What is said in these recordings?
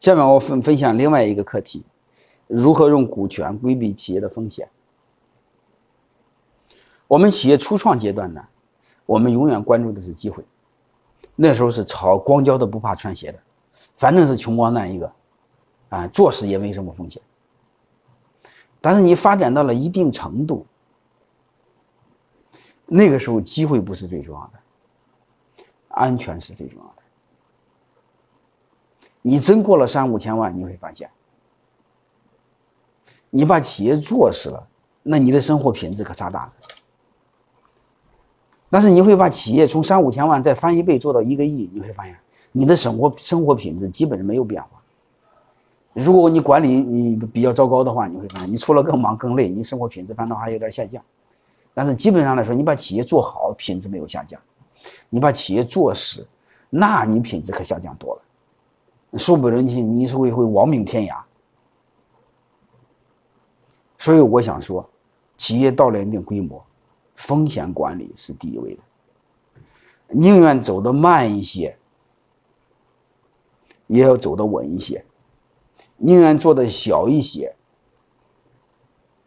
下面我分分享另外一个课题：如何用股权规避企业的风险。我们企业初创阶段呢，我们永远关注的是机会。那时候是炒光脚的不怕穿鞋的，反正是穷光蛋一个，啊，做事也没什么风险。但是你发展到了一定程度，那个时候机会不是最重要的，安全是最重要的。你真过了三五千万，你会发现，你把企业做死了，那你的生活品质可差大了。但是你会把企业从三五千万再翻一倍做到一个亿，你会发现你的生活生活品质基本上没有变化。如果你管理你比较糟糕的话，你会发现你除了更忙更累，你生活品质反倒还有点下降。但是基本上来说，你把企业做好，品质没有下降；你把企业做死，那你品质可下降多了，说不准你你是会会亡命天涯。所以我想说，企业到了一定规模，风险管理是第一位的，宁愿走得慢一些，也要走得稳一些。宁愿做的小一些，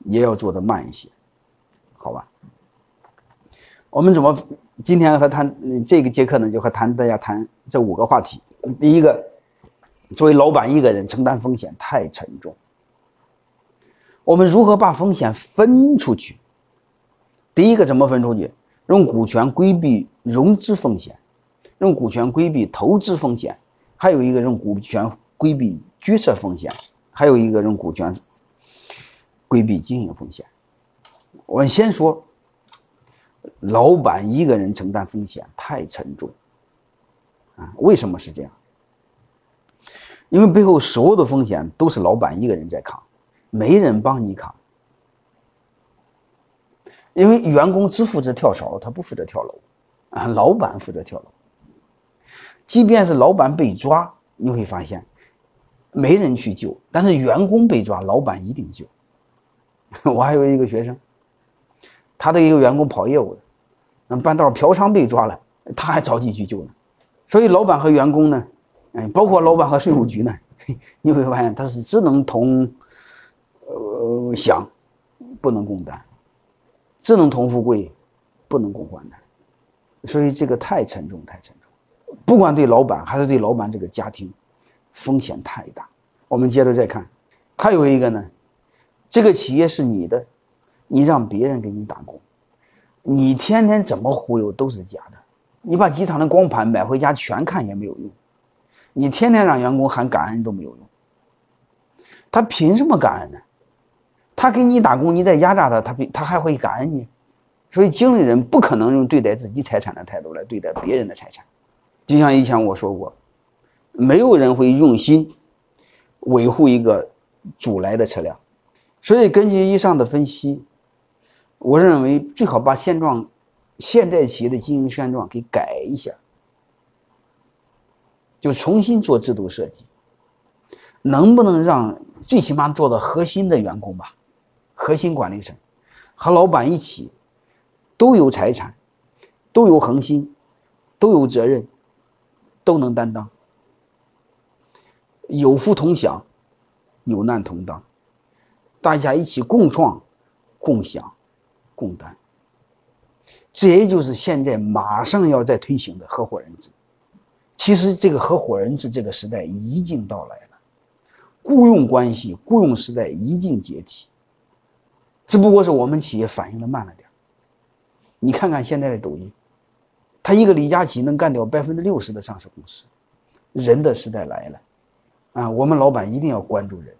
也要做的慢一些，好吧？我们怎么今天和谈这个节课呢？就和谈大家谈这五个话题。第一个，作为老板一个人承担风险太沉重，我们如何把风险分出去？第一个怎么分出去？用股权规避融资风险，用股权规避投资风险，还有一个用股权规避。决策风险，还有一个用股权规避经营风险。我们先说，老板一个人承担风险太沉重啊！为什么是这样？因为背后所有的风险都是老板一个人在扛，没人帮你扛。因为员工只负责跳槽，他不负责跳楼啊，老板负责跳楼。即便是老板被抓，你会发现。没人去救，但是员工被抓，老板一定救。我还有一个学生，他的一个员工跑业务的，嗯，半道嫖娼被抓了，他还着急去救呢。所以老板和员工呢，哎，包括老板和税务局呢，你会发现他是只能同，呃，享，不能共担，只能同富贵，不能共患难。所以这个太沉重，太沉重，不管对老板还是对老板这个家庭。风险太大，我们接着再看，还有一个呢，这个企业是你的，你让别人给你打工，你天天怎么忽悠都是假的，你把机场的光盘买回家全看也没有用，你天天让员工喊感恩都没有用，他凭什么感恩呢？他给你打工，你再压榨他，他比他还会感恩你，所以经理人不可能用对待自己财产的态度来对待别人的财产，就像以前我说过。没有人会用心维护一个主来的车辆，所以根据以上的分析，我认为最好把现状、现在企业的经营现状给改一下，就重新做制度设计，能不能让最起码做到核心的员工吧，核心管理层和老板一起都有财产，都有恒心，都有责任，都能担当。有福同享，有难同当，大家一起共创、共享、共担。这也就是现在马上要在推行的合伙人制。其实，这个合伙人制这个时代已经到来了，雇佣关系、雇佣时代已经解体，只不过是我们企业反应的慢了点。你看看现在的抖音，他一个李佳琦能干掉百分之六十的上市公司，人的时代来了。啊，我们老板一定要关注人。